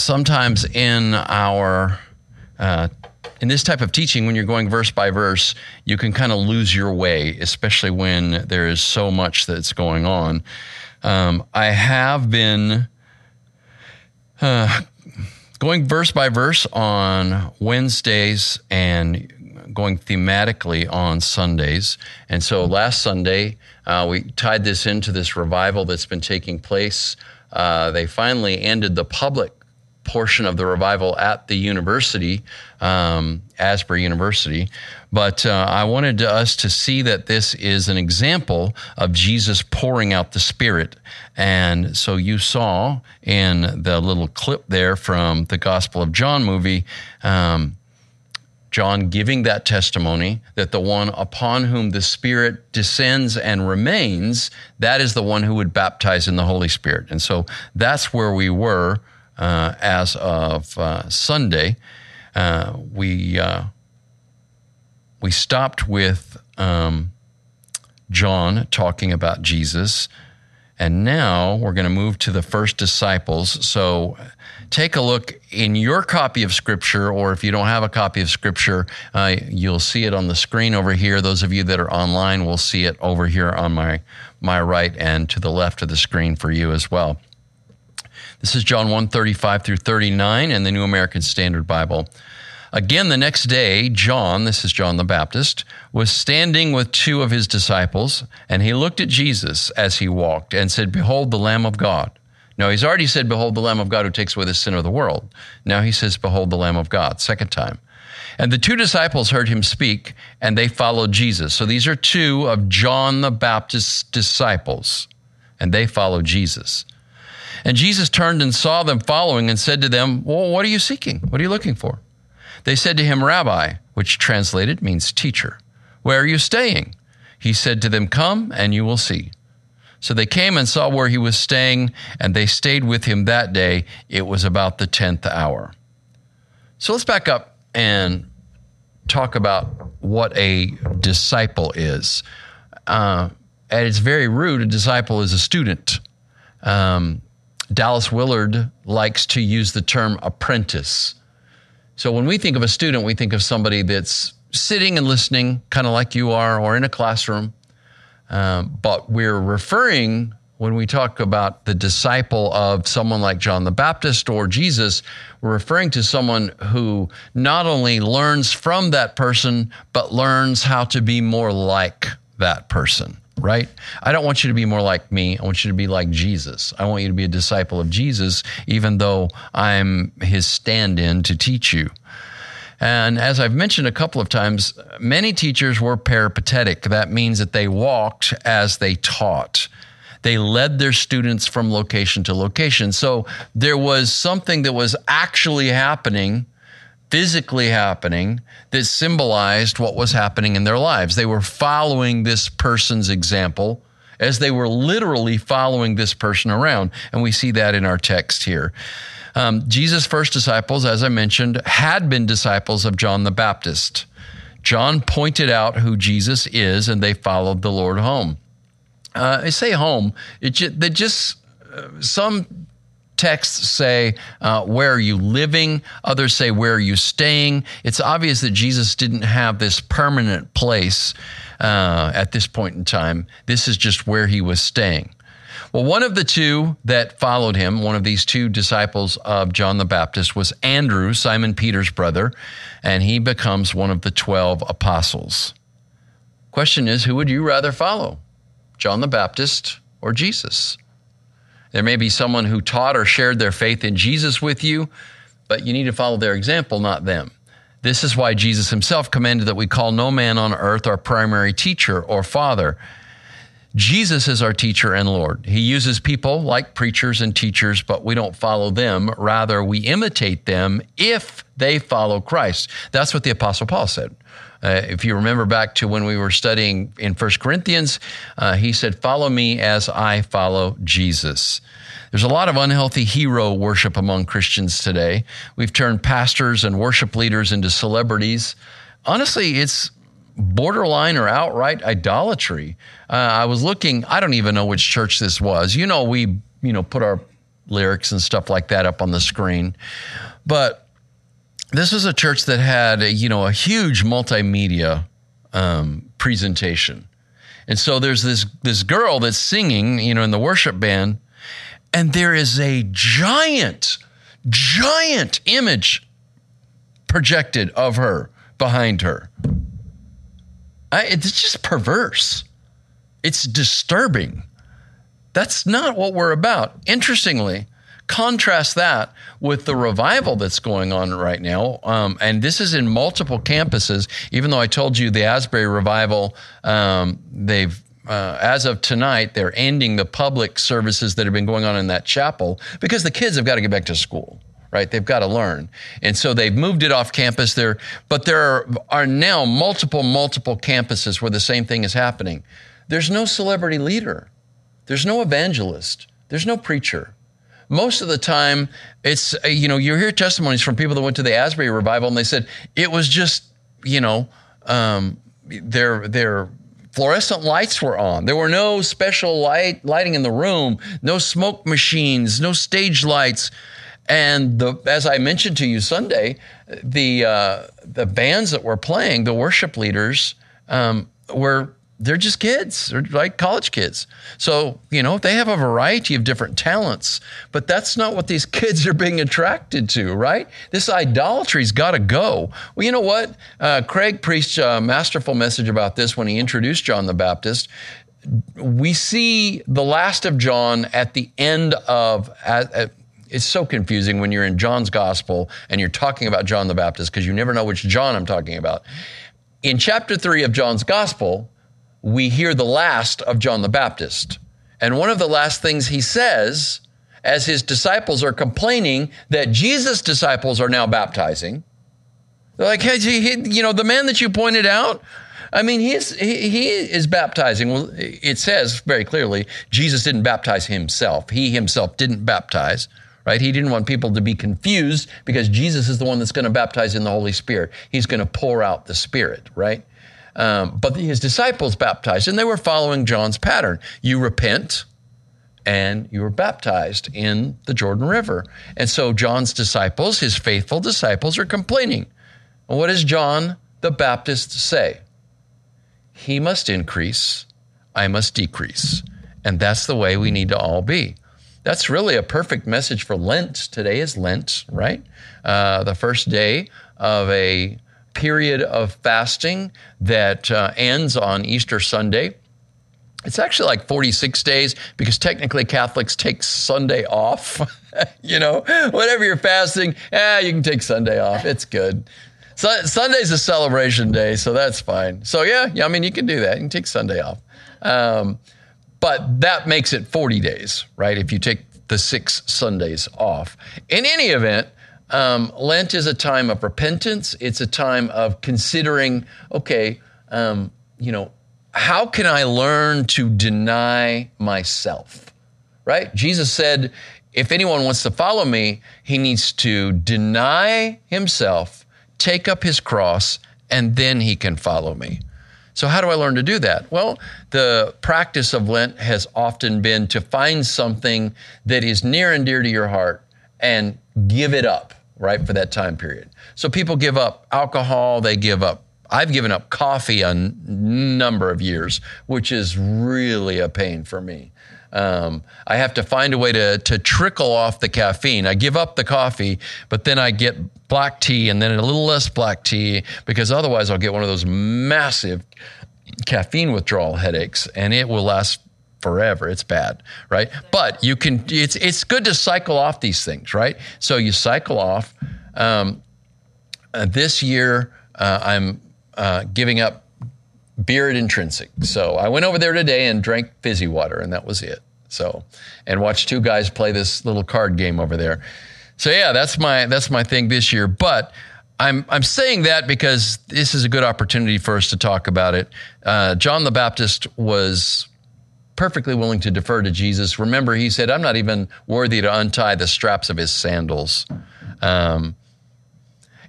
sometimes in our uh, in this type of teaching, when you're going verse by verse, you can kind of lose your way, especially when there is so much that's going on. Um, I have been uh, going verse by verse on Wednesdays and going thematically on Sundays. And so last Sunday, uh, we tied this into this revival that's been taking place. Uh, they finally ended the public portion of the revival at the university, um, Asbury University. But uh, I wanted us to see that this is an example of Jesus pouring out the Spirit. And so you saw in the little clip there from the Gospel of John movie, um, John giving that testimony that the one upon whom the Spirit descends and remains, that is the one who would baptize in the Holy Spirit. And so that's where we were uh, as of uh, Sunday. Uh, we uh, we stopped with um, John talking about Jesus, and now we're going to move to the first disciples. So take a look in your copy of Scripture, or if you don't have a copy of Scripture, uh, you'll see it on the screen over here. Those of you that are online will see it over here on my, my right and to the left of the screen for you as well. This is John 1 35 through 39 in the New American Standard Bible. Again, the next day, John, this is John the Baptist, was standing with two of his disciples, and he looked at Jesus as he walked and said, Behold the Lamb of God. Now, he's already said, Behold the Lamb of God who takes away the sin of the world. Now he says, Behold the Lamb of God, second time. And the two disciples heard him speak, and they followed Jesus. So these are two of John the Baptist's disciples, and they followed Jesus. And Jesus turned and saw them following and said to them, Well, what are you seeking? What are you looking for? They said to him, Rabbi, which translated means teacher, where are you staying? He said to them, Come and you will see. So they came and saw where he was staying, and they stayed with him that day. It was about the 10th hour. So let's back up and talk about what a disciple is. Uh, at its very root, a disciple is a student. Um, Dallas Willard likes to use the term apprentice. So when we think of a student, we think of somebody that's sitting and listening, kind of like you are, or in a classroom. Um, but we're referring, when we talk about the disciple of someone like John the Baptist or Jesus, we're referring to someone who not only learns from that person, but learns how to be more like that person right? I don't want you to be more like me. I want you to be like Jesus. I want you to be a disciple of Jesus, even though I'm his stand in to teach you. And as I've mentioned a couple of times, many teachers were peripatetic. That means that they walked as they taught. They led their students from location to location. So there was something that was actually happening physically happening that symbolized what was happening in their lives. They were following this person's example as they were literally following this person around. And we see that in our text here. Um, Jesus' first disciples, as I mentioned, had been disciples of John the Baptist. John pointed out who Jesus is, and they followed the Lord home. Uh, I say home, it just, they just uh, some texts say, uh, Where are you living? Others say, Where are you staying? It's obvious that Jesus didn't have this permanent place uh, at this point in time. This is just where he was staying. Well, one of the two that followed him, one of these two disciples of John the Baptist, was Andrew, Simon Peter's brother, and he becomes one of the 12 apostles. Question is, who would you rather follow, John the Baptist or Jesus? There may be someone who taught or shared their faith in Jesus with you, but you need to follow their example, not them. This is why Jesus himself commanded that we call no man on earth our primary teacher or father. Jesus is our teacher and Lord. He uses people like preachers and teachers, but we don't follow them. Rather, we imitate them if they follow Christ. That's what the Apostle Paul said. Uh, if you remember back to when we were studying in First Corinthians, uh, he said, Follow me as I follow Jesus. There's a lot of unhealthy hero worship among Christians today. We've turned pastors and worship leaders into celebrities. Honestly, it's borderline or outright idolatry. Uh, I was looking, I don't even know which church this was. You know, we, you know, put our lyrics and stuff like that up on the screen. But this was a church that had, a, you know, a huge multimedia um, presentation. And so there's this this girl that's singing, you know, in the worship band, and there is a giant, giant image projected of her behind her. I, it's just perverse. It's disturbing. That's not what we're about. Interestingly, contrast that with the revival that's going on right now. Um, and this is in multiple campuses, even though I told you the Asbury revival, um, they've uh, as of tonight, they're ending the public services that have been going on in that chapel because the kids have got to get back to school right? They've got to learn. And so they've moved it off campus there, but there are, are, now multiple, multiple campuses where the same thing is happening. There's no celebrity leader. There's no evangelist. There's no preacher most of the time it's uh, you know you hear testimonies from people that went to the Asbury revival and they said it was just you know um, their their fluorescent lights were on. There were no special light lighting in the room, no smoke machines, no stage lights. And the, as I mentioned to you Sunday, the uh, the bands that were playing, the worship leaders um, were they're just kids. They're like college kids. So, you know, they have a variety of different talents, but that's not what these kids are being attracted to, right? This idolatry's got to go. Well, you know what? Uh, Craig preached a masterful message about this when he introduced John the Baptist. We see the last of John at the end of, at, at, it's so confusing when you're in John's gospel and you're talking about John the Baptist because you never know which John I'm talking about. In chapter three of John's gospel, we hear the last of John the Baptist. And one of the last things he says, as his disciples are complaining that Jesus' disciples are now baptizing, they're like, hey, you know, the man that you pointed out, I mean, he is, he, he is baptizing. Well, it says very clearly, Jesus didn't baptize himself. He himself didn't baptize, right? He didn't want people to be confused because Jesus is the one that's going to baptize in the Holy Spirit. He's going to pour out the Spirit, right? Um, but his disciples baptized, and they were following John's pattern. You repent, and you were baptized in the Jordan River. And so John's disciples, his faithful disciples, are complaining. And what does John the Baptist say? He must increase, I must decrease. And that's the way we need to all be. That's really a perfect message for Lent. Today is Lent, right? Uh, the first day of a period of fasting that uh, ends on Easter Sunday. It's actually like 46 days because technically Catholics take Sunday off. you know, whatever you're fasting, yeah, you can take Sunday off. It's good. So, Sunday's a celebration day, so that's fine. So yeah, yeah, I mean, you can do that. You can take Sunday off. Um, but that makes it 40 days, right? If you take the six Sundays off. In any event, um, Lent is a time of repentance. It's a time of considering, okay, um, you know, how can I learn to deny myself? Right? Jesus said, if anyone wants to follow me, he needs to deny himself, take up his cross, and then he can follow me. So, how do I learn to do that? Well, the practice of Lent has often been to find something that is near and dear to your heart and give it up right, for that time period. So people give up alcohol, they give up. I've given up coffee a number of years, which is really a pain for me. Um, I have to find a way to, to trickle off the caffeine. I give up the coffee, but then I get black tea and then a little less black tea because otherwise I'll get one of those massive caffeine withdrawal headaches and it will last forever. It's bad, right? But you can. It's it's good to cycle off these things, right? So you cycle off. Um, uh, this year, uh, I'm uh, giving up beer at Intrinsic. So I went over there today and drank fizzy water, and that was it. So, and watched two guys play this little card game over there. So yeah, that's my that's my thing this year. But I'm I'm saying that because this is a good opportunity for us to talk about it. Uh, John the Baptist was perfectly willing to defer to Jesus. Remember, he said, I'm not even worthy to untie the straps of his sandals. Um,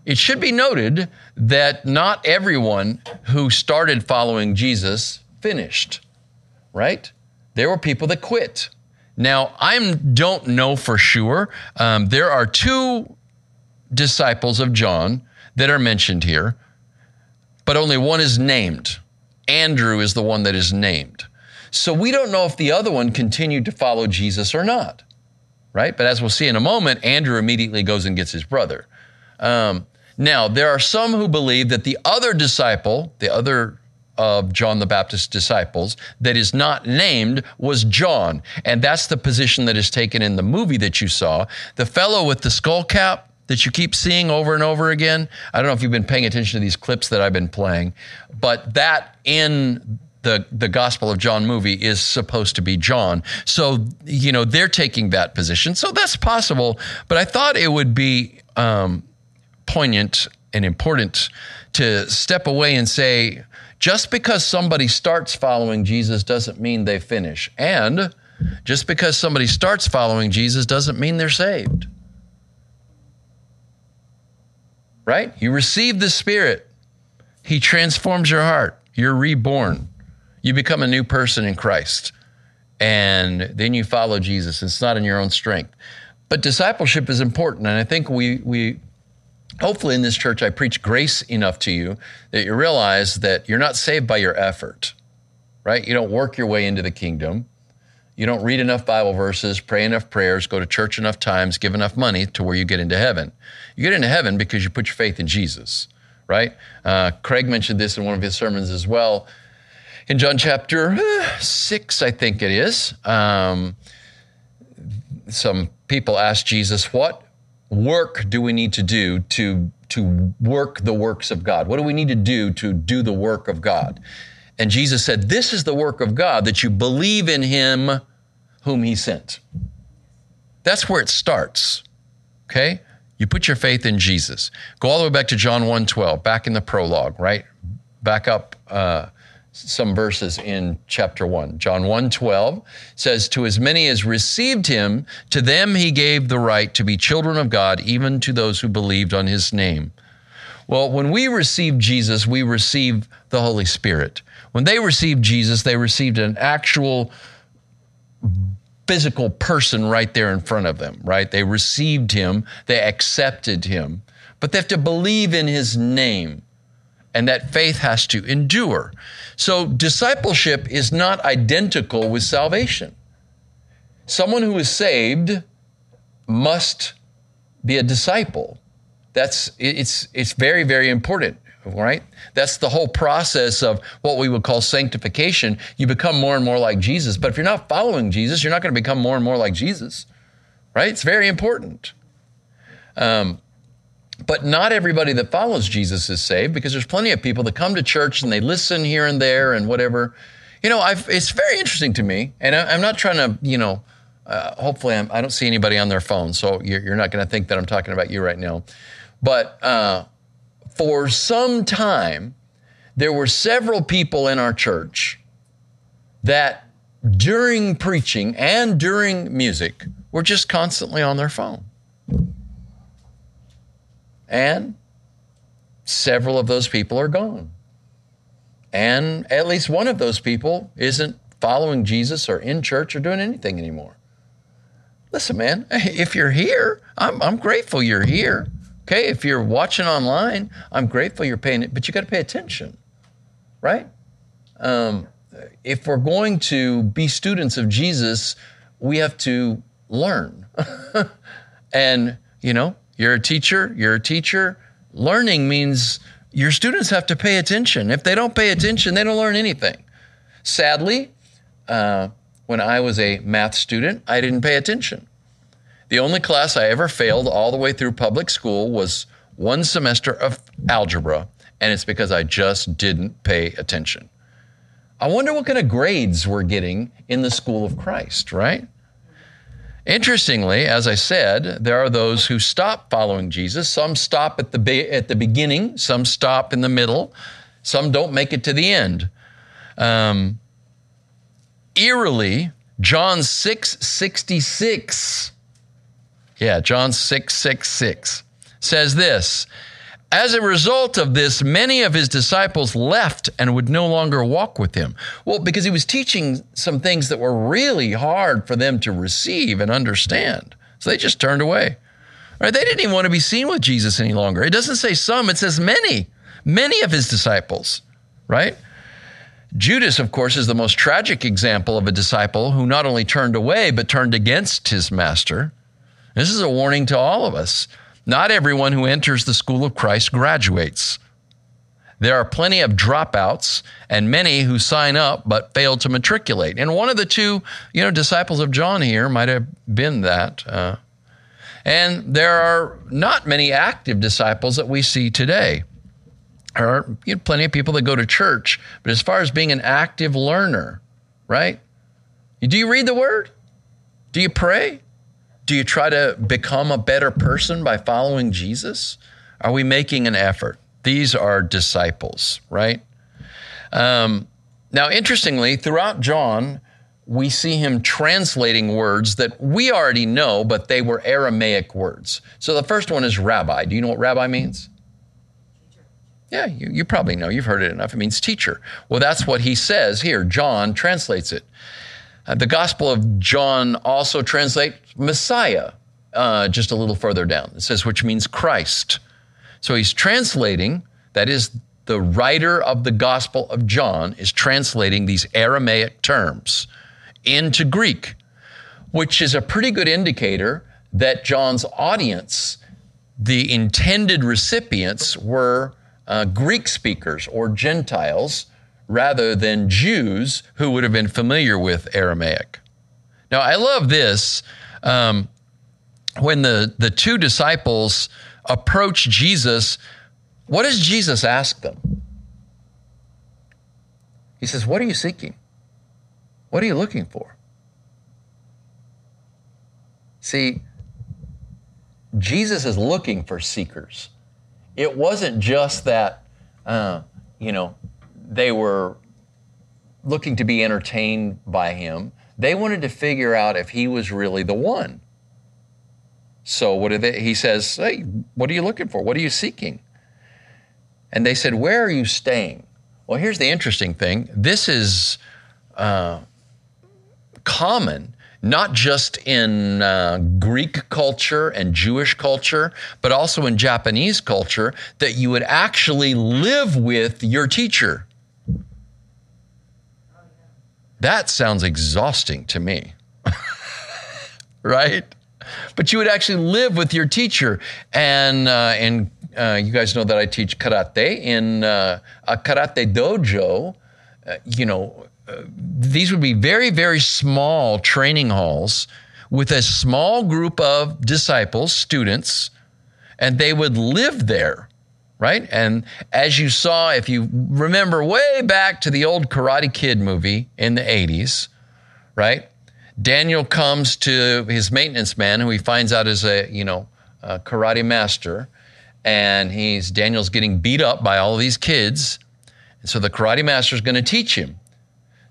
it should be noted that not everyone who started following Jesus finished, right? There were people that quit. Now, I don't know for sure. Um, there are two disciples of John that are mentioned here, but only one is named. Andrew is the one that is named. So we don't know if the other one continued to follow Jesus or not, right? But as we'll see in a moment, Andrew immediately goes and gets his brother. Um, now, there are some who believe that the other disciple, the other of John the Baptist's disciples that is not named was John. And that's the position that is taken in the movie that you saw. The fellow with the skull cap that you keep seeing over and over again. I don't know if you've been paying attention to these clips that I've been playing, but that in the the Gospel of John movie is supposed to be John. So you know they're taking that position. So that's possible. But I thought it would be um, poignant and important to step away and say, just because somebody starts following Jesus doesn't mean they finish. And just because somebody starts following Jesus doesn't mean they're saved. Right? You receive the Spirit, He transforms your heart. You're reborn. You become a new person in Christ. And then you follow Jesus. It's not in your own strength. But discipleship is important. And I think we, we hopefully in this church I preach grace enough to you that you realize that you're not saved by your effort, right? You don't work your way into the kingdom. You don't read enough Bible verses, pray enough prayers, go to church enough times, give enough money to where you get into heaven. You get into heaven because you put your faith in Jesus, right? Uh, Craig mentioned this in one of his sermons as well. In John chapter uh, 6, I think it is, um, some people asked Jesus, What work do we need to do to, to work the works of God? What do we need to do to do the work of God? And Jesus said, This is the work of God, that you believe in him whom he sent. That's where it starts. Okay? You put your faith in Jesus. Go all the way back to John 1 12, back in the prologue, right? Back up uh, some verses in chapter 1. John 1:12 says to as many as received him to them he gave the right to be children of God even to those who believed on his name. Well, when we receive Jesus, we receive the Holy Spirit. When they received Jesus, they received an actual physical person right there in front of them, right? They received him, they accepted him, but they have to believe in his name and that faith has to endure. So, discipleship is not identical with salvation. Someone who is saved must be a disciple. That's it's it's very very important, right? That's the whole process of what we would call sanctification. You become more and more like Jesus, but if you're not following Jesus, you're not going to become more and more like Jesus, right? It's very important. Um, but not everybody that follows Jesus is saved because there's plenty of people that come to church and they listen here and there and whatever. You know, I've, it's very interesting to me, and I, am not trying to, you know, uh, hopefully I'm, I do not see anybody on their phone, so you're, you're not going to think that I'm talking about you right now. But uh, for some time, there were several people in our church that during preaching and during music were just constantly on their phone. And several of those people are gone. And at least one of those people isn't following Jesus or in church or doing anything anymore. Listen, man, if you're here, I'm, I'm grateful you're here. Okay, if you're watching online, I'm grateful you're paying it, but you got to pay attention, right? Um, if we're going to be students of Jesus, we have to learn. and, you know, you're a teacher, you're a teacher. Learning means your students have to pay attention. If they don't pay attention, they don't learn anything. Sadly, uh, when I was a math student, I didn't pay attention. The only class I ever failed all the way through public school was one semester of algebra, and it's because I just didn't pay attention. I wonder what kind of grades we're getting in the school of Christ, right? Interestingly, as I said, there are those who stop following Jesus. Some stop at the, be- at the beginning, some stop in the middle, some don't make it to the end. Um, eerily, John 6 66, yeah, John 6 66 says this As a result of this, many of his disciples left and would no longer walk with him. Well, because he was teaching some things that were really hard for them to receive and understand. So they just turned away. Right? They didn't even want to be seen with Jesus any longer. It doesn't say some, it says many, many of his disciples, right? Judas, of course, is the most tragic example of a disciple who not only turned away, but turned against his master. This is a warning to all of us. Not everyone who enters the school of Christ graduates. There are plenty of dropouts and many who sign up but fail to matriculate. And one of the two, you know, disciples of John here might have been that. Uh, and there are not many active disciples that we see today. There are you know, plenty of people that go to church, but as far as being an active learner, right? Do you read the word? Do you pray? Do you try to become a better person by following Jesus? Are we making an effort? These are disciples, right? Um, now, interestingly, throughout John, we see him translating words that we already know, but they were Aramaic words. So the first one is rabbi. Do you know what rabbi means? Yeah, you, you probably know. You've heard it enough. It means teacher. Well, that's what he says here. John translates it. Uh, the Gospel of John also translates Messiah uh, just a little further down. It says, which means Christ. So he's translating, that is, the writer of the Gospel of John is translating these Aramaic terms into Greek, which is a pretty good indicator that John's audience, the intended recipients, were uh, Greek speakers or Gentiles rather than Jews who would have been familiar with Aramaic. Now, I love this. Um, when the, the two disciples approach Jesus, what does Jesus ask them? He says, What are you seeking? What are you looking for? See, Jesus is looking for seekers. It wasn't just that, uh, you know, they were looking to be entertained by him. They wanted to figure out if he was really the one. So what did they, he says, hey, what are you looking for? What are you seeking? And they said, where are you staying? Well, here's the interesting thing. This is uh, common, not just in uh, Greek culture and Jewish culture, but also in Japanese culture, that you would actually live with your teacher. That sounds exhausting to me. right? But you would actually live with your teacher. And, uh, and uh, you guys know that I teach karate in uh, a karate dojo. Uh, you know, these would be very, very small training halls with a small group of disciples, students, and they would live there, right? And as you saw, if you remember way back to the old Karate Kid movie in the 80s, right? Daniel comes to his maintenance man, who he finds out is a, you know, a karate master, and he's Daniel's getting beat up by all these kids. And so the karate master is going to teach him.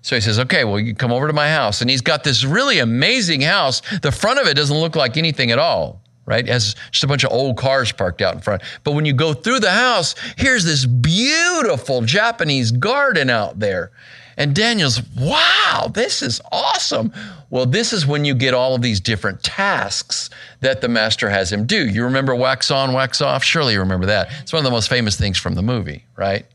So he says, okay, well, you come over to my house. And he's got this really amazing house. The front of it doesn't look like anything at all, right? It has just a bunch of old cars parked out in front. But when you go through the house, here's this beautiful Japanese garden out there. And Daniel's, wow, this is awesome. Well, this is when you get all of these different tasks that the master has him do. You remember wax on, wax off? Surely you remember that. It's one of the most famous things from the movie, right?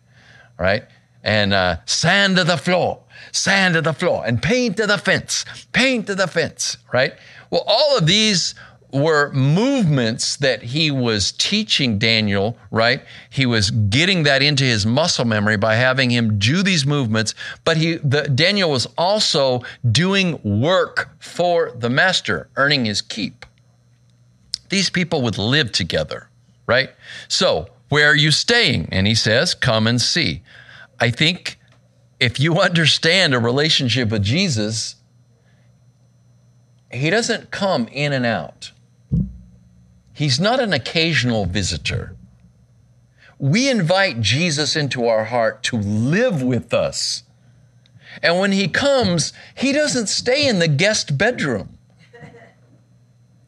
Right? And uh, sand to the floor sand to the floor, and paint to the fence, paint to the fence, right? Well, all of these were movements that he was teaching Daniel, right? He was getting that into his muscle memory by having him do these movements, but he the, Daniel was also doing work for the master, earning his keep. These people would live together, right? So, where are you staying? And he says, "Come and see." I think if you understand a relationship with Jesus, he doesn't come in and out. He's not an occasional visitor. We invite Jesus into our heart to live with us. And when he comes, he doesn't stay in the guest bedroom.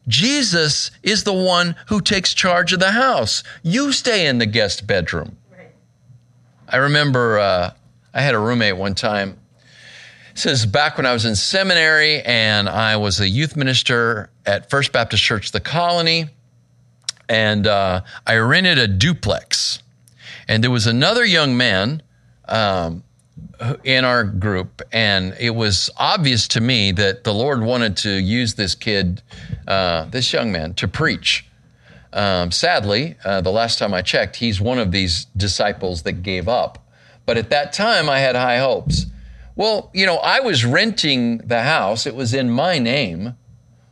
Jesus is the one who takes charge of the house. You stay in the guest bedroom. I remember uh, I had a roommate one time. It says back when I was in seminary and I was a youth minister at First Baptist Church, the Colony, and uh, I rented a duplex. And there was another young man um, in our group, and it was obvious to me that the Lord wanted to use this kid, uh, this young man, to preach. Um, sadly, uh, the last time I checked, he's one of these disciples that gave up. But at that time, I had high hopes. Well, you know, I was renting the house, it was in my name,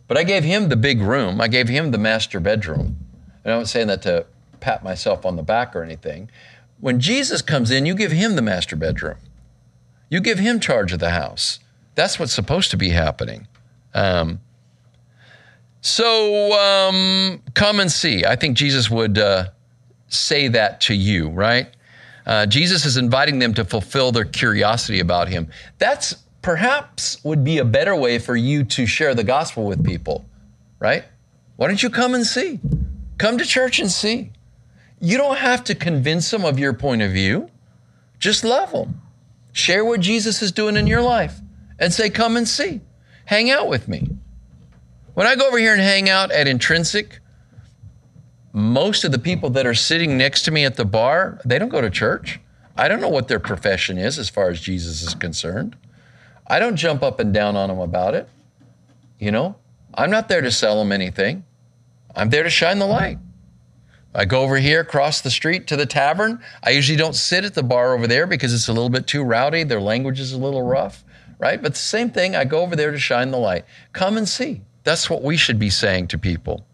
but I gave him the big room, I gave him the master bedroom. And I'm not saying that to pat myself on the back or anything. When Jesus comes in, you give him the master bedroom. You give him charge of the house. That's what's supposed to be happening. Um, so um, come and see. I think Jesus would uh, say that to you, right? Uh, Jesus is inviting them to fulfill their curiosity about him. That's perhaps would be a better way for you to share the gospel with people, right? Why don't you come and see? Come to church and see. You don't have to convince them of your point of view. Just love them. Share what Jesus is doing in your life and say, Come and see. Hang out with me. When I go over here and hang out at Intrinsic, most of the people that are sitting next to me at the bar, they don't go to church. I don't know what their profession is as far as Jesus is concerned. I don't jump up and down on them about it. You know, I'm not there to sell them anything. I'm there to shine the light. I go over here across the street to the tavern. I usually don't sit at the bar over there because it's a little bit too rowdy. Their language is a little rough, right? But the same thing, I go over there to shine the light. Come and see. That's what we should be saying to people.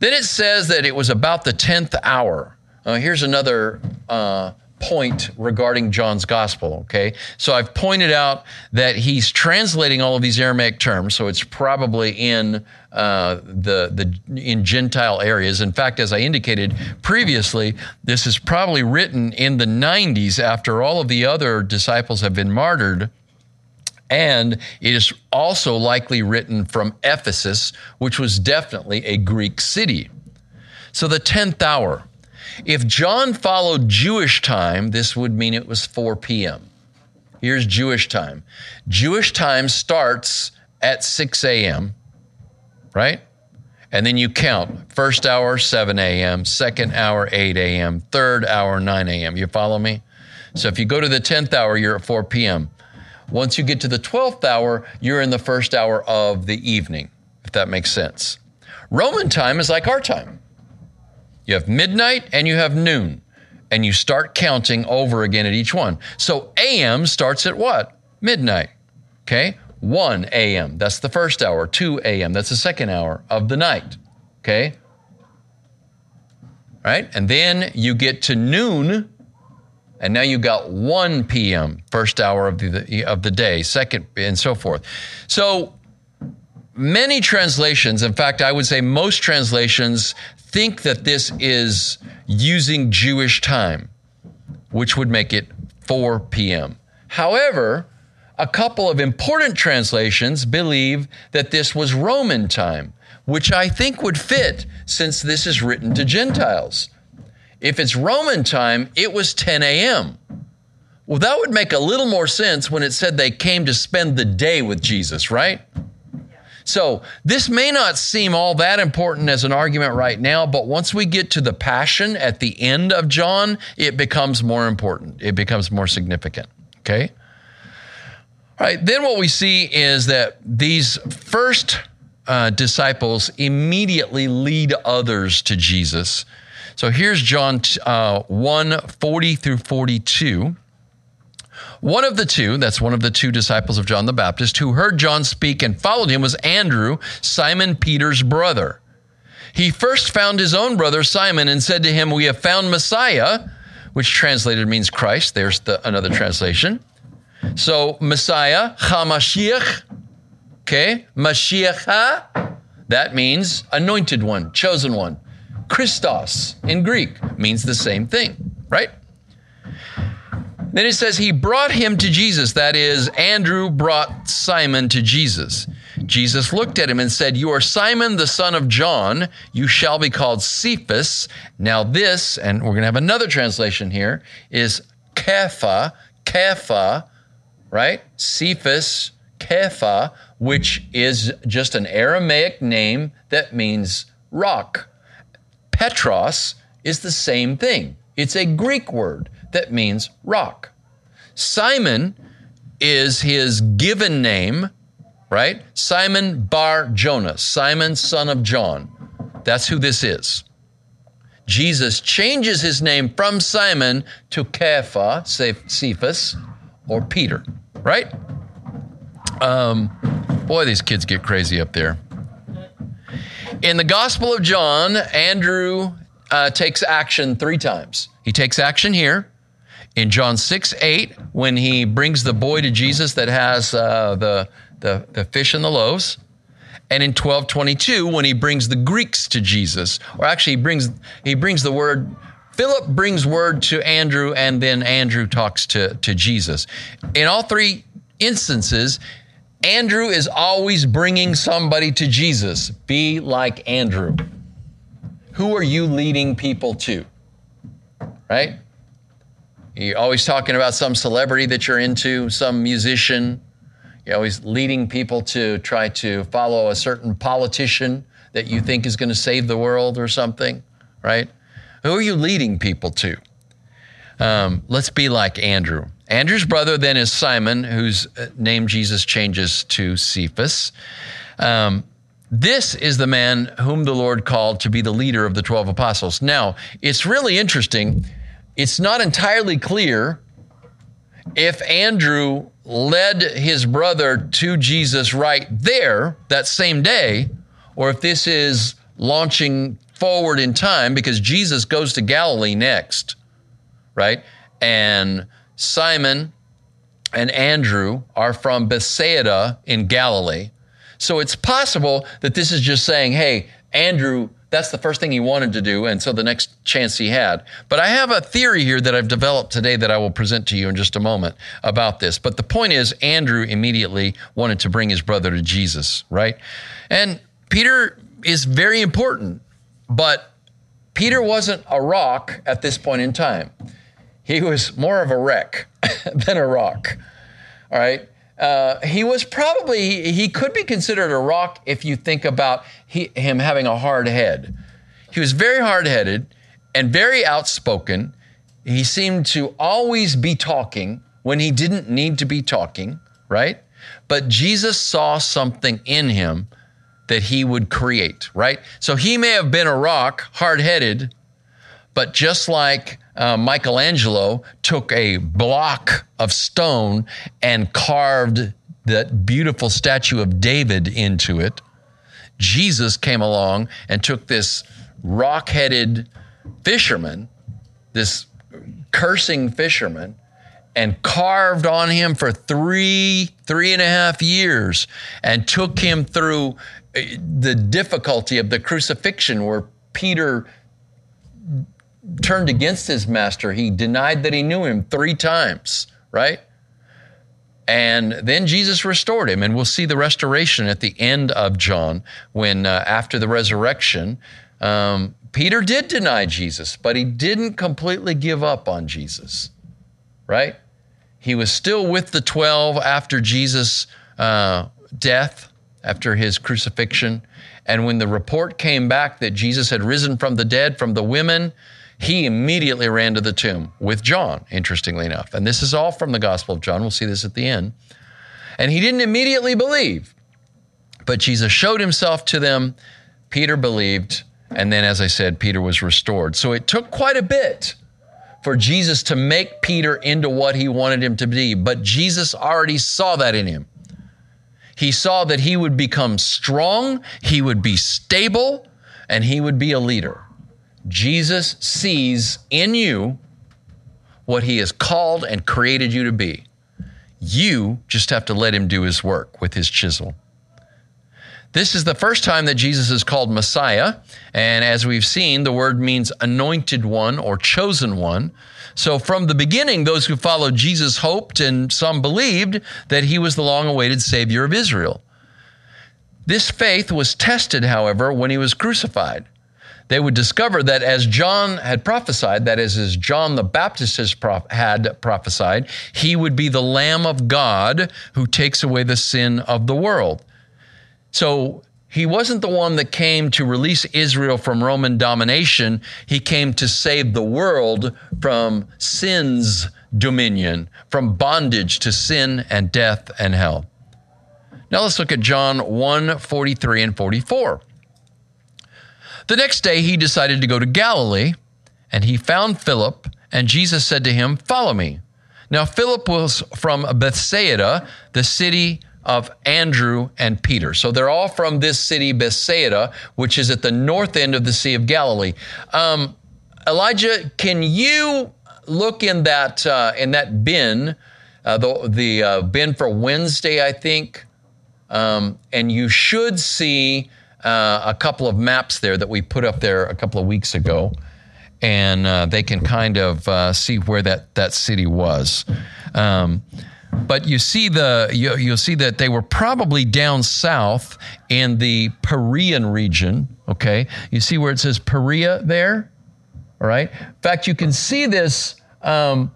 Then it says that it was about the 10th hour. Uh, here's another uh, point regarding John's gospel, okay? So I've pointed out that he's translating all of these Aramaic terms, so it's probably in uh, the, the in Gentile areas. In fact, as I indicated previously, this is probably written in the 90s after all of the other disciples have been martyred. And it is also likely written from Ephesus, which was definitely a Greek city. So the 10th hour. If John followed Jewish time, this would mean it was 4 p.m. Here's Jewish time. Jewish time starts at 6 a.m., right? And then you count first hour, 7 a.m., second hour, 8 a.m., third hour, 9 a.m. You follow me? So if you go to the 10th hour, you're at 4 p.m. Once you get to the 12th hour, you're in the first hour of the evening, if that makes sense. Roman time is like our time. You have midnight and you have noon, and you start counting over again at each one. So AM starts at what? Midnight. Okay? 1 a.m., that's the first hour. 2 a.m., that's the second hour of the night. Okay? Right? And then you get to noon, and now you got 1 p.m., first hour of the, of the day, second, and so forth. So many translations, in fact, I would say most translations think that this is using Jewish time, which would make it 4 p.m. However, a couple of important translations believe that this was Roman time, which I think would fit since this is written to Gentiles. If it's Roman time, it was 10 a.m. Well, that would make a little more sense when it said they came to spend the day with Jesus, right? So this may not seem all that important as an argument right now, but once we get to the passion at the end of John, it becomes more important. It becomes more significant. Okay? All right, then what we see is that these first uh, disciples immediately lead others to Jesus. So here's John uh, 1 40 through 42. One of the two, that's one of the two disciples of John the Baptist, who heard John speak and followed him was Andrew, Simon Peter's brother. He first found his own brother Simon and said to him, We have found Messiah, which translated means Christ. There's the, another translation. So, Messiah, Hamashiach, okay, Mashiach, that means anointed one, chosen one. Christos in Greek means the same thing, right? Then it says he brought him to Jesus. That is, Andrew brought Simon to Jesus. Jesus looked at him and said, You are Simon, the son of John. You shall be called Cephas. Now, this, and we're going to have another translation here, is Kepha, Kepha, right? Cephas, Kepha, which is just an Aramaic name that means rock. Petros is the same thing. It's a Greek word that means rock. Simon is his given name, right? Simon Bar Jonas, Simon, son of John. That's who this is. Jesus changes his name from Simon to Kepha, Cephas, or Peter, right? Um, boy, these kids get crazy up there. In the Gospel of John, Andrew uh, takes action three times. He takes action here in John 6 8, when he brings the boy to Jesus that has uh, the, the, the fish and the loaves. And in 1222, when he brings the Greeks to Jesus, or actually he brings, he brings the word, Philip brings word to Andrew, and then Andrew talks to, to Jesus. In all three instances, Andrew is always bringing somebody to Jesus. Be like Andrew. Who are you leading people to? Right? You're always talking about some celebrity that you're into, some musician. You're always leading people to try to follow a certain politician that you think is going to save the world or something, right? Who are you leading people to? Um, let's be like Andrew. Andrew's brother then is Simon, whose uh, name Jesus changes to Cephas. Um, this is the man whom the Lord called to be the leader of the 12 apostles. Now, it's really interesting it's not entirely clear if Andrew led his brother to Jesus right there that same day, or if this is launching forward in time because Jesus goes to Galilee next, right? And Simon and Andrew are from Bethsaida in Galilee. So it's possible that this is just saying, hey, Andrew that's the first thing he wanted to do, and so the next chance he had. But I have a theory here that I've developed today that I will present to you in just a moment about this. But the point is, Andrew immediately wanted to bring his brother to Jesus, right? And Peter is very important, but Peter wasn't a rock at this point in time. He was more of a wreck than a rock, all right? Uh, he was probably, he could be considered a rock if you think about he, him having a hard head. He was very hard headed and very outspoken. He seemed to always be talking when he didn't need to be talking, right? But Jesus saw something in him that he would create, right? So he may have been a rock, hard headed, but just like uh, Michelangelo took a block of stone and carved that beautiful statue of David into it, Jesus came along and took this rock headed fisherman, this cursing fisherman, and carved on him for three, three and a half years and took him through uh, the difficulty of the crucifixion where Peter turned against his master. He denied that he knew him three times, right? And then Jesus restored him. And we'll see the restoration at the end of John when, uh, after the resurrection, um, Peter did deny Jesus, but he didn't completely give up on Jesus, right? He was still with the 12 after Jesus' uh, death, after his crucifixion. And when the report came back that Jesus had risen from the dead from the women, he immediately ran to the tomb with John, interestingly enough. And this is all from the Gospel of John. We'll see this at the end. And he didn't immediately believe, but Jesus showed himself to them. Peter believed. And then, as I said, Peter was restored. So it took quite a bit for Jesus to make Peter into what he wanted him to be. But Jesus already saw that in him. He saw that he would become strong, he would be stable, and he would be a leader. Jesus sees in you what he has called and created you to be. You just have to let him do his work with his chisel. This is the first time that Jesus is called Messiah. And as we've seen, the word means anointed one or chosen one. So from the beginning, those who followed Jesus hoped and some believed that he was the long awaited Savior of Israel. This faith was tested, however, when he was crucified. They would discover that as John had prophesied, that is, as John the Baptist had prophesied, he would be the Lamb of God who takes away the sin of the world. So he wasn't the one that came to release Israel from Roman domination. He came to save the world from sin's dominion, from bondage to sin and death and hell. Now let's look at John 1 43 and 44. The next day he decided to go to Galilee, and he found Philip, and Jesus said to him, Follow me. Now Philip was from Bethsaida, the city of Andrew and Peter. So they're all from this city, Bethsaida, which is at the north end of the Sea of Galilee. Um, Elijah, can you look in that uh, in that bin, uh, the the uh, bin for Wednesday, I think, um, and you should see uh, a couple of maps there that we put up there a couple of weeks ago, and uh, they can kind of uh, see where that that city was. Um, but you see the you, you'll see that they were probably down south in the Perean region. Okay, you see where it says Perea there. All right. In fact, you can see this. Um,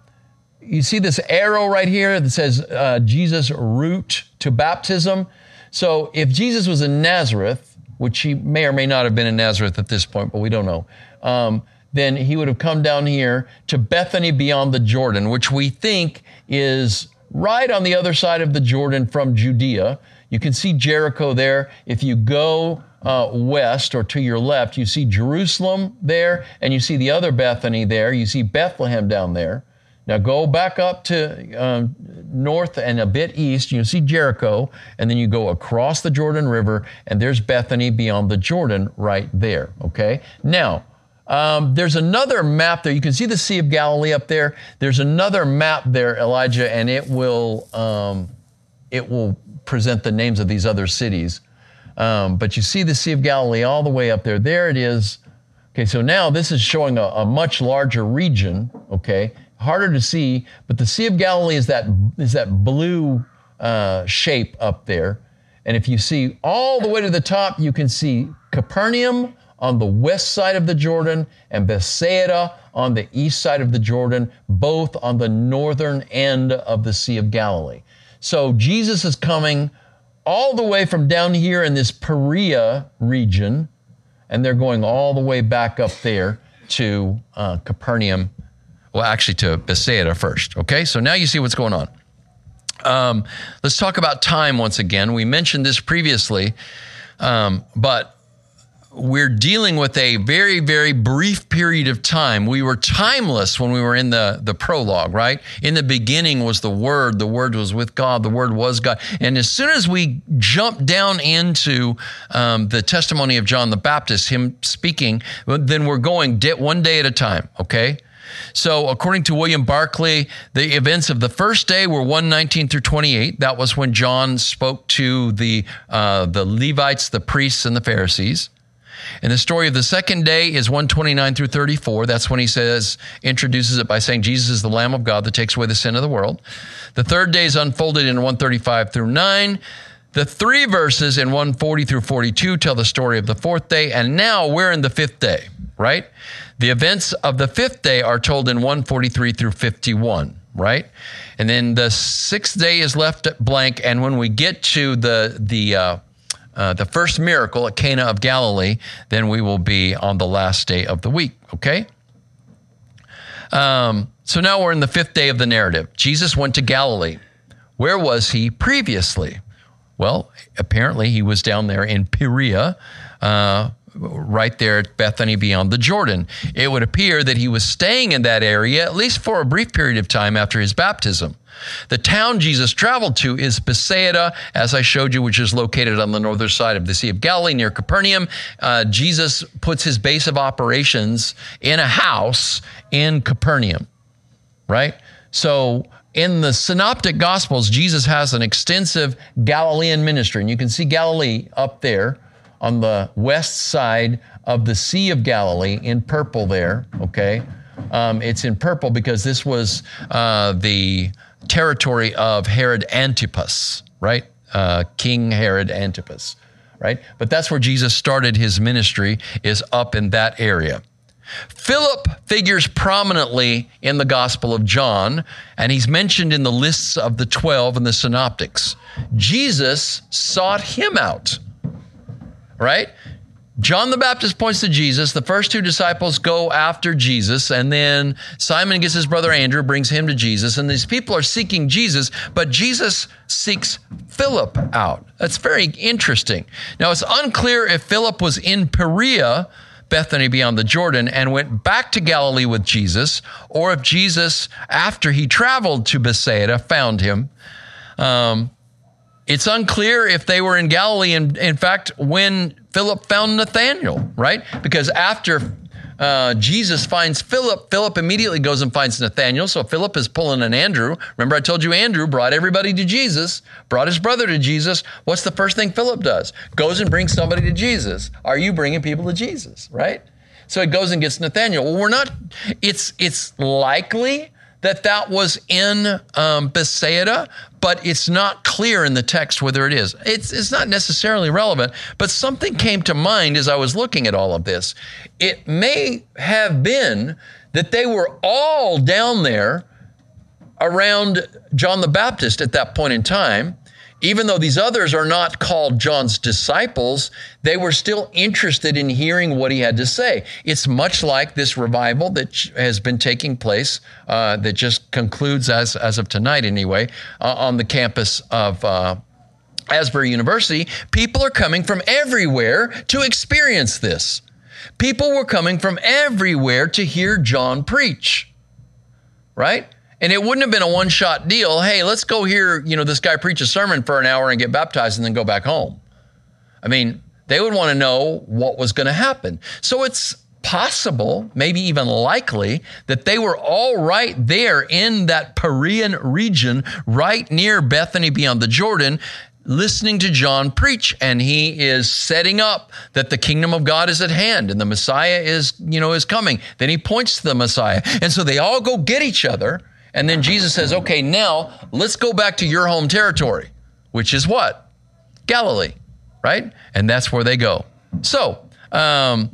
you see this arrow right here that says uh, Jesus' route to baptism. So if Jesus was in Nazareth, which he may or may not have been in Nazareth at this point, but we don't know. Um, then he would have come down here to Bethany beyond the Jordan, which we think is right on the other side of the Jordan from Judea. You can see Jericho there. If you go uh, west or to your left, you see Jerusalem there, and you see the other Bethany there. You see Bethlehem down there. Now go back up to um, north and a bit east. You see Jericho, and then you go across the Jordan River, and there's Bethany beyond the Jordan right there. Okay. Now um, there's another map there. You can see the Sea of Galilee up there. There's another map there, Elijah, and it will um, it will present the names of these other cities. Um, but you see the Sea of Galilee all the way up there. There it is. Okay, so now this is showing a, a much larger region. Okay, harder to see, but the Sea of Galilee is that is that blue uh, shape up there. And if you see all the way to the top, you can see Capernaum on the west side of the Jordan and Bethsaida on the east side of the Jordan, both on the northern end of the Sea of Galilee. So Jesus is coming all the way from down here in this Perea region, and they're going all the way back up there to uh, Capernaum. Well, actually, to Bethsaida first. Okay, so now you see what's going on. Um, let's talk about time once again. We mentioned this previously, um, but we're dealing with a very, very brief period of time. We were timeless when we were in the, the prologue, right? In the beginning was the Word. The Word was with God. The Word was God. And as soon as we jump down into um, the testimony of John the Baptist, him speaking, then we're going one day at a time, okay? So, according to William Barclay, the events of the first day were 119 through 28. That was when John spoke to the, uh, the Levites, the priests, and the Pharisees. And the story of the second day is 129 through 34. That's when he says, introduces it by saying, Jesus is the Lamb of God that takes away the sin of the world. The third day is unfolded in 135 through 9. The three verses in 140 through 42 tell the story of the fourth day. And now we're in the fifth day, right? The events of the fifth day are told in 143 through 51, right? And then the sixth day is left blank. And when we get to the, the, uh, uh, the first miracle at Cana of Galilee, then we will be on the last day of the week. Okay? Um, so now we're in the fifth day of the narrative. Jesus went to Galilee. Where was he previously? Well, apparently he was down there in Perea, uh, right there at Bethany beyond the Jordan. It would appear that he was staying in that area at least for a brief period of time after his baptism. The town Jesus traveled to is Bethsaida, as I showed you, which is located on the northern side of the Sea of Galilee near Capernaum. Uh, Jesus puts his base of operations in a house in Capernaum, right? So in the synoptic gospels, Jesus has an extensive Galilean ministry, and you can see Galilee up there on the west side of the Sea of Galilee in purple there, okay? Um, it's in purple because this was uh, the territory of Herod Antipas, right? Uh, King Herod Antipas. right? But that's where Jesus started his ministry, is up in that area. Philip figures prominently in the Gospel of John, and he's mentioned in the lists of the 12 and the synoptics. Jesus sought him out, right? John the Baptist points to Jesus. The first two disciples go after Jesus, and then Simon gets his brother Andrew, brings him to Jesus, and these people are seeking Jesus, but Jesus seeks Philip out. That's very interesting. Now, it's unclear if Philip was in Perea, Bethany beyond the Jordan, and went back to Galilee with Jesus, or if Jesus, after he traveled to Bethsaida, found him. Um, it's unclear if they were in Galilee. And in fact, when Philip found Nathanael, right? Because after uh, Jesus finds Philip, Philip immediately goes and finds Nathanael. So Philip is pulling an Andrew. Remember, I told you Andrew brought everybody to Jesus, brought his brother to Jesus. What's the first thing Philip does? Goes and brings somebody to Jesus. Are you bringing people to Jesus, right? So he goes and gets Nathanael. Well, we're not, it's, it's likely that that was in um, Bethsaida, but it's not clear in the text whether it is. It's, it's not necessarily relevant, but something came to mind as I was looking at all of this. It may have been that they were all down there around John the Baptist at that point in time even though these others are not called John's disciples, they were still interested in hearing what he had to say. It's much like this revival that has been taking place, uh, that just concludes as, as of tonight anyway, uh, on the campus of uh, Asbury University. People are coming from everywhere to experience this. People were coming from everywhere to hear John preach, right? And it wouldn't have been a one shot deal. Hey, let's go hear, you know, this guy preach a sermon for an hour and get baptized and then go back home. I mean, they would want to know what was going to happen. So it's possible, maybe even likely, that they were all right there in that Perean region, right near Bethany beyond the Jordan, listening to John preach and he is setting up that the kingdom of God is at hand and the Messiah is, you know, is coming. Then he points to the Messiah. And so they all go get each other and then Jesus says, okay, now let's go back to your home territory, which is what? Galilee, right? And that's where they go. So, um,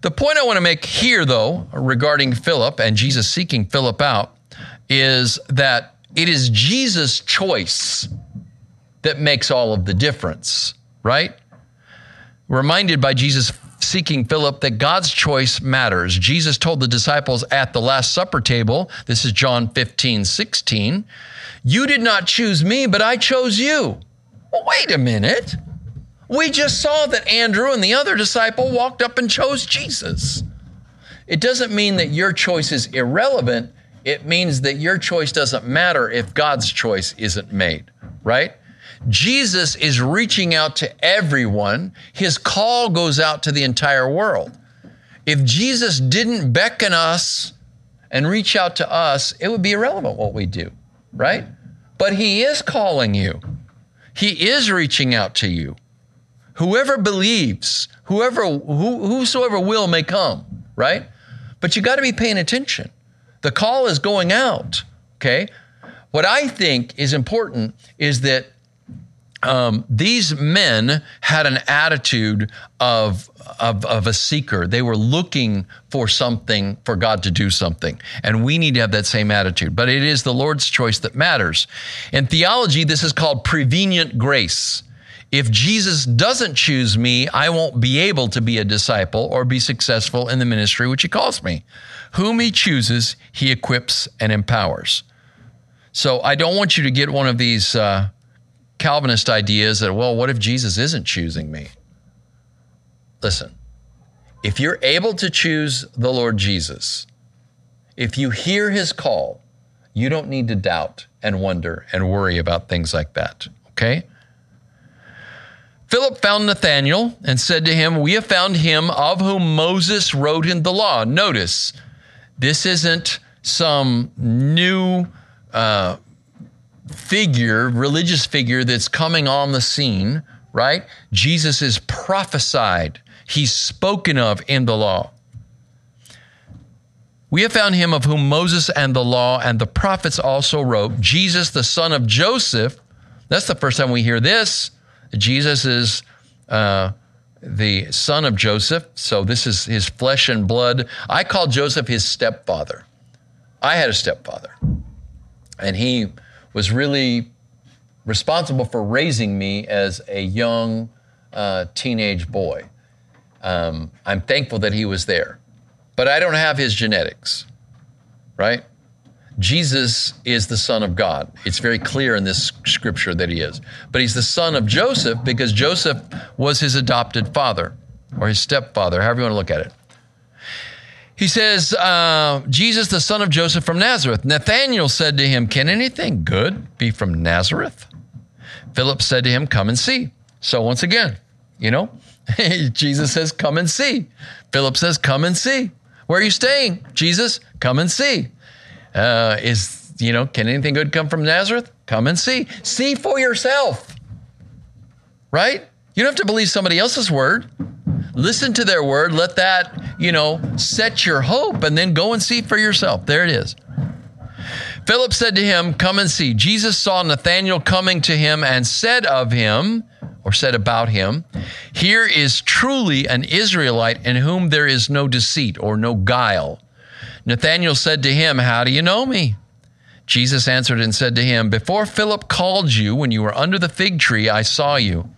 the point I want to make here, though, regarding Philip and Jesus seeking Philip out, is that it is Jesus' choice that makes all of the difference, right? Reminded by Jesus seeking Philip that God's choice matters. Jesus told the disciples at the Last Supper table, this is John 15, 16, You did not choose me, but I chose you. Well, wait a minute. We just saw that Andrew and the other disciple walked up and chose Jesus. It doesn't mean that your choice is irrelevant. It means that your choice doesn't matter if God's choice isn't made, right? Jesus is reaching out to everyone. His call goes out to the entire world. If Jesus didn't beckon us and reach out to us, it would be irrelevant what we do, right? But He is calling you, He is reaching out to you. Whoever believes, whoever, who, whosoever will may come, right? But you got to be paying attention. The call is going out, okay? What I think is important is that um, these men had an attitude of, of, of a seeker. They were looking for something, for God to do something. And we need to have that same attitude. But it is the Lord's choice that matters. In theology, this is called prevenient grace. If Jesus doesn't choose me, I won't be able to be a disciple or be successful in the ministry which he calls me. Whom he chooses, he equips and empowers. So I don't want you to get one of these. Uh, Calvinist ideas that, well, what if Jesus isn't choosing me? Listen, if you're able to choose the Lord Jesus, if you hear his call, you don't need to doubt and wonder and worry about things like that. Okay? Philip found Nathanael and said to him, We have found him of whom Moses wrote in the law. Notice, this isn't some new uh, figure, religious figure that's coming on the scene, right? Jesus is prophesied, he's spoken of in the law. We have found him of whom Moses and the law and the prophets also wrote, Jesus, the son of Joseph. That's the first time we hear this. Jesus is uh, the son of Joseph. So this is his flesh and blood. I call Joseph his stepfather. I had a stepfather, and he was really responsible for raising me as a young uh, teenage boy. Um, I'm thankful that he was there, but I don't have his genetics, right? Jesus is the Son of God. It's very clear in this scripture that he is. But he's the son of Joseph because Joseph was his adopted father or his stepfather, however you want to look at it. He says, uh, Jesus, the son of Joseph from Nazareth. Nathanael said to him, Can anything good be from Nazareth? Philip said to him, Come and see. So once again, you know, Jesus says, Come and see. Philip says, Come and see. Where are you staying? Jesus, come and see. Uh, is, you know, can anything good come from Nazareth? Come and see. See for yourself. Right? You don't have to believe somebody else's word. Listen to their word. Let that, you know, set your hope and then go and see for yourself. There it is. Philip said to him, Come and see. Jesus saw Nathanael coming to him and said of him, or said about him, Here is truly an Israelite in whom there is no deceit or no guile. Nathanael said to him, How do you know me? Jesus answered and said to him, Before Philip called you, when you were under the fig tree, I saw you.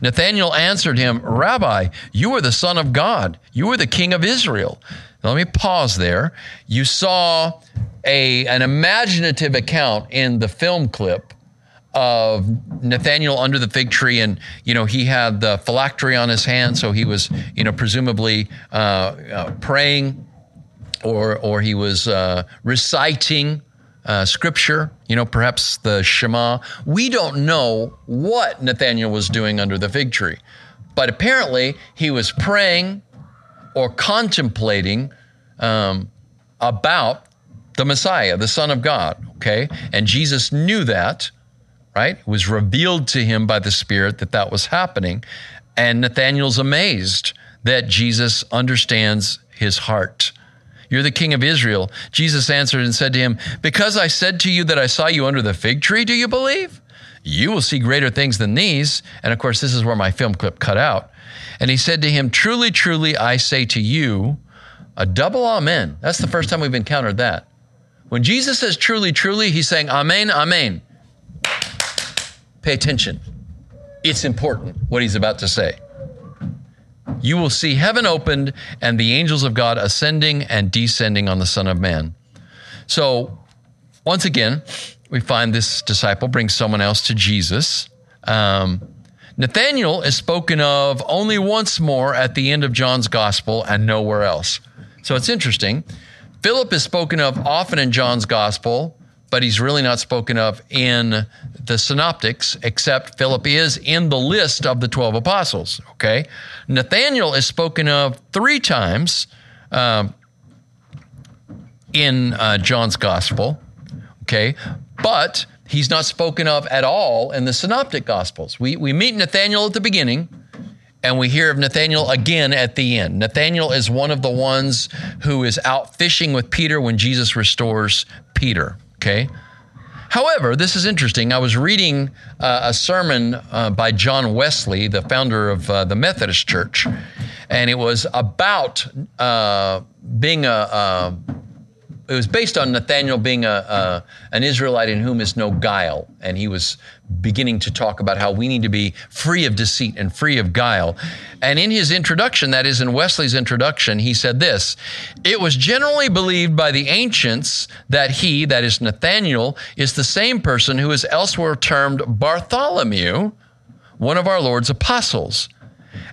Nathanael answered him, Rabbi, you are the Son of God. You are the King of Israel. Now, let me pause there. You saw a, an imaginative account in the film clip of Nathanael under the fig tree, and you know he had the phylactery on his hand, so he was you know presumably uh, uh, praying or, or he was uh, reciting uh, scripture, you know, perhaps the Shema. We don't know what Nathanael was doing under the fig tree, but apparently he was praying or contemplating um, about the Messiah, the Son of God, okay? And Jesus knew that, right? It was revealed to him by the Spirit that that was happening. And Nathanael's amazed that Jesus understands his heart. You're the king of Israel. Jesus answered and said to him, Because I said to you that I saw you under the fig tree, do you believe? You will see greater things than these. And of course, this is where my film clip cut out. And he said to him, Truly, truly, I say to you, a double amen. That's the first time we've encountered that. When Jesus says truly, truly, he's saying amen, amen. Pay attention. It's important what he's about to say you will see heaven opened and the angels of God ascending and descending on the Son of Man. So, once again, we find this disciple brings someone else to Jesus. Um, Nathanael is spoken of only once more at the end of John's gospel and nowhere else. So it's interesting. Philip is spoken of often in John's gospel, but he's really not spoken of in the synoptics, except Philip is in the list of the 12 apostles. Okay. Nathanael is spoken of three times um, in uh, John's gospel. Okay. But he's not spoken of at all in the synoptic gospels. We, we meet Nathanael at the beginning and we hear of Nathanael again at the end. Nathanael is one of the ones who is out fishing with Peter when Jesus restores Peter. Okay. However, this is interesting. I was reading uh, a sermon uh, by John Wesley, the founder of uh, the Methodist Church, and it was about uh, being a, a it was based on Nathanael being a, a, an Israelite in whom is no guile, and he was beginning to talk about how we need to be free of deceit and free of guile. And in his introduction, that is in Wesley's introduction, he said this: "It was generally believed by the ancients that he, that is Nathanael, is the same person who is elsewhere termed Bartholomew, one of our Lord's apostles."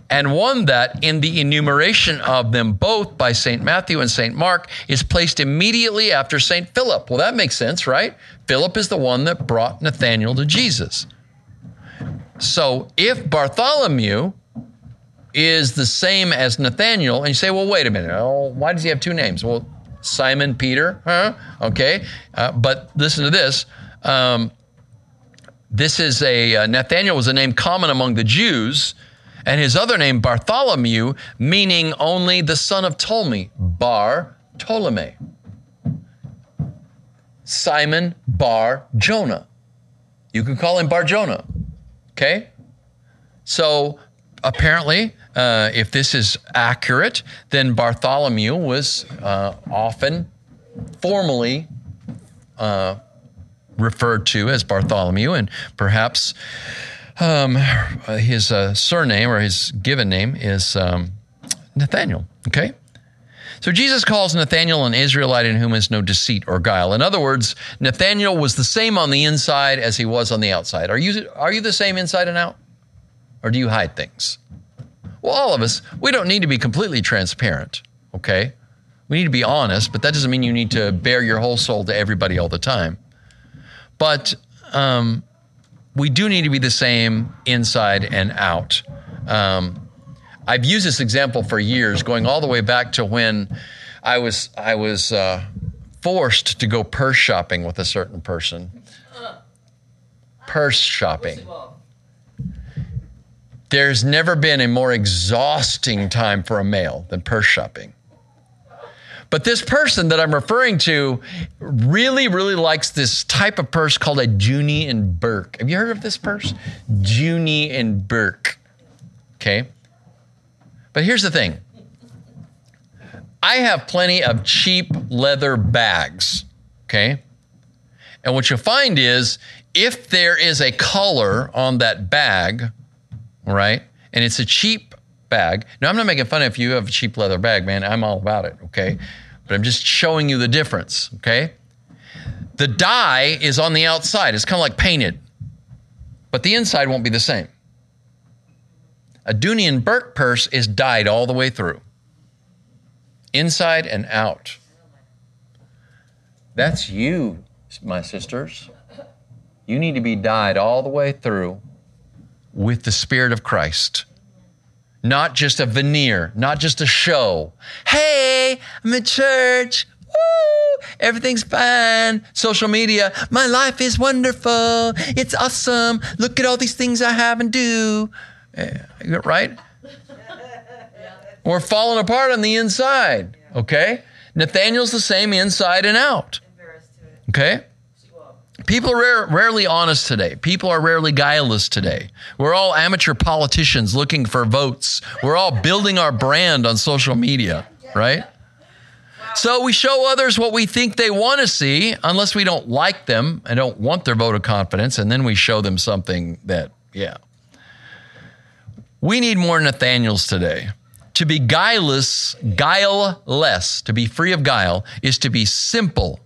And one that in the enumeration of them both by St. Matthew and St. Mark is placed immediately after St. Philip. Well, that makes sense, right? Philip is the one that brought Nathanael to Jesus. So if Bartholomew is the same as Nathanael, and you say, well, wait a minute, oh, why does he have two names? Well, Simon Peter, huh? Okay, uh, but listen to this. Um, this is a uh, Nathanael was a name common among the Jews and his other name Bartholomew, meaning only the son of Ptolemy, Bar Ptolemy. Simon Bar Jonah. You could call him Bar Jonah. Okay? So apparently, uh, if this is accurate, then Bartholomew was uh, often formally uh, referred to as Bartholomew, and perhaps um, his uh, surname or his given name is um, Nathaniel. Okay? So Jesus calls Nathanael an Israelite in whom is no deceit or guile. In other words, Nathanael was the same on the inside as he was on the outside. Are you, are you the same inside and out? Or do you hide things? Well, all of us, we don't need to be completely transparent, okay? We need to be honest, but that doesn't mean you need to bare your whole soul to everybody all the time. But um, we do need to be the same inside and out. Um, I've used this example for years, going all the way back to when I was I was uh, forced to go purse shopping with a certain person. Purse shopping. There's never been a more exhausting time for a male than purse shopping. But this person that I'm referring to really, really likes this type of purse called a Dooney and Bourke. Have you heard of this purse? Dooney and Bourke. Okay. But here's the thing I have plenty of cheap leather bags, okay? And what you'll find is if there is a color on that bag, right, and it's a cheap bag. Now, I'm not making fun of if you have a cheap leather bag, man. I'm all about it, okay? But I'm just showing you the difference, okay? The dye is on the outside, it's kind of like painted, but the inside won't be the same. A Dooney and Bourke purse is dyed all the way through, inside and out. That's you, my sisters. You need to be dyed all the way through with the Spirit of Christ. Not just a veneer, not just a show. Hey, I'm in church. Woo! Everything's fine. Social media. My life is wonderful. It's awesome. Look at all these things I have and do. Eh, right? We're falling apart on the inside. Okay? Nathaniel's the same inside and out. Okay? People are rare, rarely honest today. People are rarely guileless today. We're all amateur politicians looking for votes. We're all building our brand on social media, right? So we show others what we think they want to see, unless we don't like them and don't want their vote of confidence, and then we show them something that, yeah. We need more Nathaniels today. To be guileless, guileless, to be free of guile, is to be simple,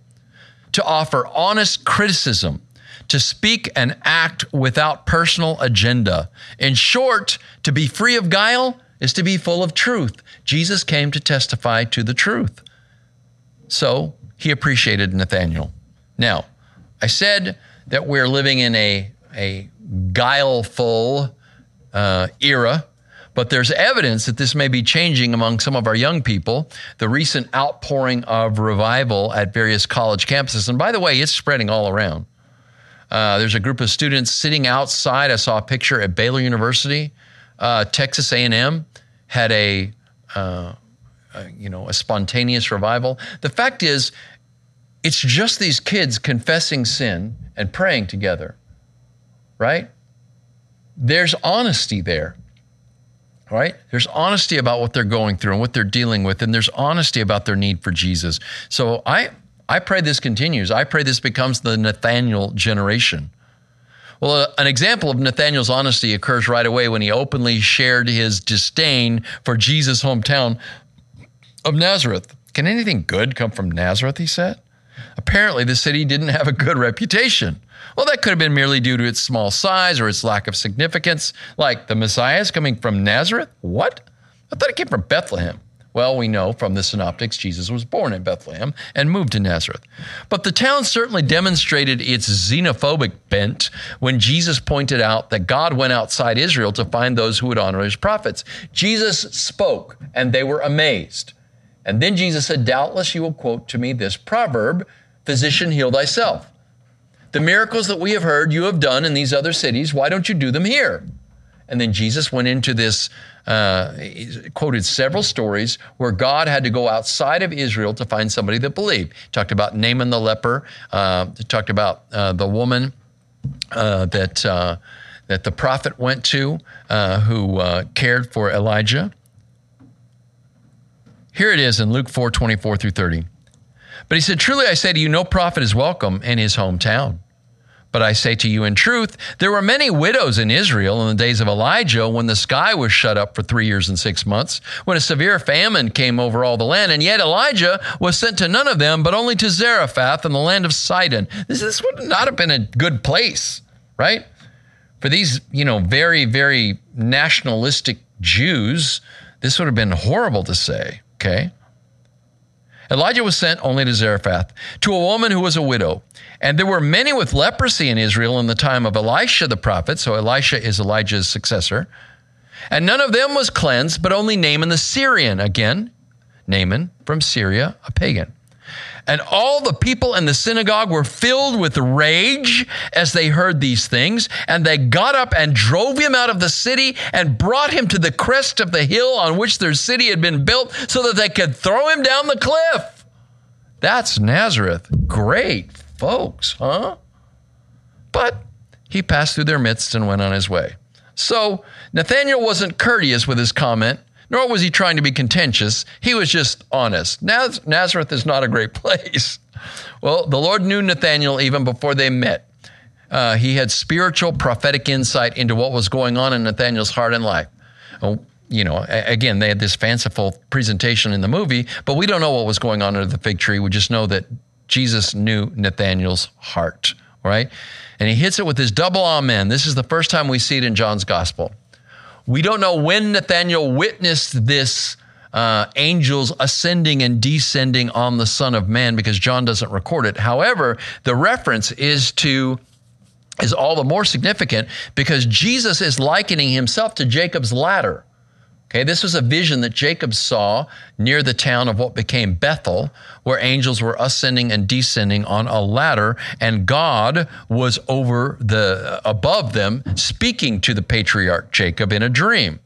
to offer honest criticism, to speak and act without personal agenda. In short, to be free of guile is to be full of truth. Jesus came to testify to the truth. So he appreciated Nathaniel. Now, I said that we're living in a, a guileful uh, era, but there's evidence that this may be changing among some of our young people. The recent outpouring of revival at various college campuses, and by the way, it's spreading all around. Uh, there's a group of students sitting outside. I saw a picture at Baylor University. Uh, Texas A&M had a, uh, a, you know, a spontaneous revival. The fact is, it's just these kids confessing sin and praying together, right? there's honesty there. Right? There's honesty about what they're going through and what they're dealing with, and there's honesty about their need for Jesus. So I, I pray this continues. I pray this becomes the Nathaniel generation. Well, uh, an example of Nathaniel's honesty occurs right away when he openly shared his disdain for Jesus' hometown of Nazareth. Can anything good come from Nazareth? He said. Apparently, the city didn't have a good reputation. Well, that could have been merely due to its small size or its lack of significance. Like the Messiah is coming from Nazareth? What? I thought it came from Bethlehem. Well, we know from the synoptics Jesus was born in Bethlehem and moved to Nazareth. But the town certainly demonstrated its xenophobic bent when Jesus pointed out that God went outside Israel to find those who would honor his prophets. Jesus spoke, and they were amazed. And then Jesus said, Doubtless you will quote to me this proverb Physician, heal thyself. The miracles that we have heard you have done in these other cities, why don't you do them here? And then Jesus went into this, uh, quoted several stories where God had to go outside of Israel to find somebody that believed. Talked about Naaman the leper. Uh, talked about uh, the woman uh, that uh, that the prophet went to uh, who uh, cared for Elijah. Here it is in Luke 4 24 through 30. But he said, Truly I say to you, no prophet is welcome in his hometown. But I say to you in truth, there were many widows in Israel in the days of Elijah when the sky was shut up for three years and six months, when a severe famine came over all the land. And yet Elijah was sent to none of them, but only to Zarephath in the land of Sidon. This, this would not have been a good place, right? For these, you know, very, very nationalistic Jews, this would have been horrible to say, okay? Elijah was sent only to Zarephath, to a woman who was a widow. And there were many with leprosy in Israel in the time of Elisha the prophet. So Elisha is Elijah's successor. And none of them was cleansed, but only Naaman the Syrian. Again, Naaman from Syria, a pagan. And all the people in the synagogue were filled with rage as they heard these things. And they got up and drove him out of the city and brought him to the crest of the hill on which their city had been built so that they could throw him down the cliff. That's Nazareth. Great folks, huh? But he passed through their midst and went on his way. So Nathanael wasn't courteous with his comment nor was he trying to be contentious. He was just honest. Naz- Nazareth is not a great place. Well, the Lord knew Nathanael even before they met. Uh, he had spiritual prophetic insight into what was going on in Nathanael's heart and life. Oh, you know, again, they had this fanciful presentation in the movie, but we don't know what was going on under the fig tree. We just know that Jesus knew Nathanael's heart, right? And he hits it with his double amen. This is the first time we see it in John's gospel. We don't know when Nathanael witnessed this uh, angels ascending and descending on the Son of Man because John doesn't record it. However, the reference is to is all the more significant because Jesus is likening himself to Jacob's ladder. Okay, this was a vision that Jacob saw near the town of what became Bethel, where angels were ascending and descending on a ladder, and God was over the above them, speaking to the patriarch Jacob in a dream.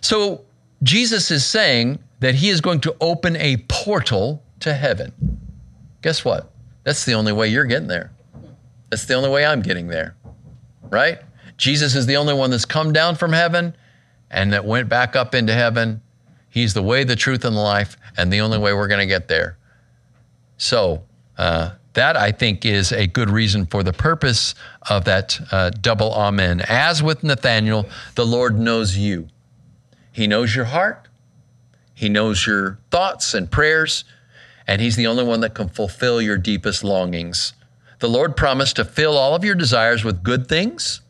So Jesus is saying that he is going to open a portal to heaven. Guess what? That's the only way you're getting there. That's the only way I'm getting there. Right? Jesus is the only one that's come down from heaven and that went back up into heaven. He's the way, the truth, and the life, and the only way we're going to get there. So, uh, that I think is a good reason for the purpose of that uh, double amen. As with Nathanael, the Lord knows you. He knows your heart, He knows your thoughts and prayers, and He's the only one that can fulfill your deepest longings. The Lord promised to fill all of your desires with good things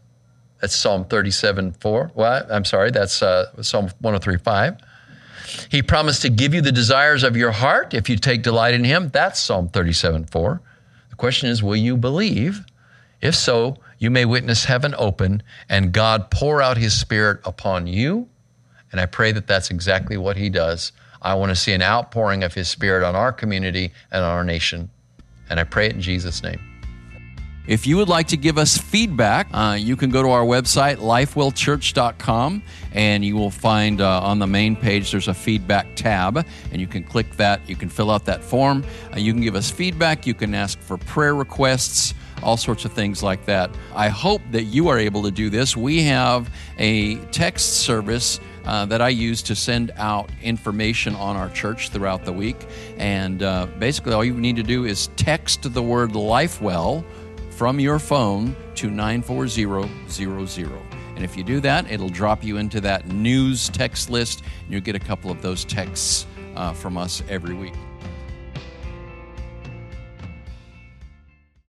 that's Psalm 37 4. Well, I'm sorry, that's uh, Psalm 103 5. He promised to give you the desires of your heart if you take delight in Him. That's Psalm 37 4. The question is, will you believe? If so, you may witness heaven open and God pour out His Spirit upon you. And I pray that that's exactly what He does. I want to see an outpouring of His Spirit on our community and on our nation. And I pray it in Jesus' name. If you would like to give us feedback, uh, you can go to our website, lifewellchurch.com, and you will find uh, on the main page there's a feedback tab, and you can click that. You can fill out that form. Uh, you can give us feedback. You can ask for prayer requests, all sorts of things like that. I hope that you are able to do this. We have a text service. Uh, that I use to send out information on our church throughout the week. And uh, basically, all you need to do is text the word LifeWell from your phone to 94000. And if you do that, it'll drop you into that news text list, and you'll get a couple of those texts uh, from us every week.